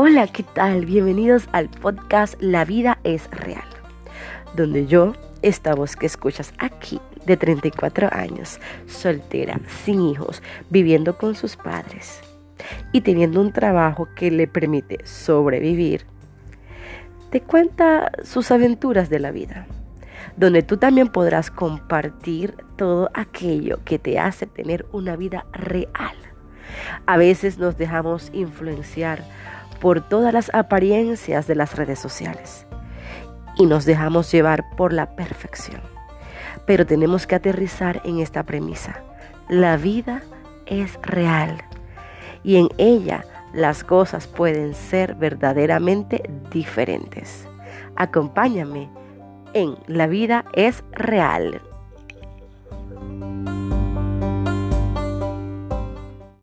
Hola, ¿qué tal? Bienvenidos al podcast La vida es real, donde yo, esta voz que escuchas aquí, de 34 años, soltera, sin hijos, viviendo con sus padres y teniendo un trabajo que le permite sobrevivir, te cuenta sus aventuras de la vida, donde tú también podrás compartir todo aquello que te hace tener una vida real. A veces nos dejamos influenciar por todas las apariencias de las redes sociales y nos dejamos llevar por la perfección. Pero tenemos que aterrizar en esta premisa. La vida es real y en ella las cosas pueden ser verdaderamente diferentes. Acompáñame en La vida es real.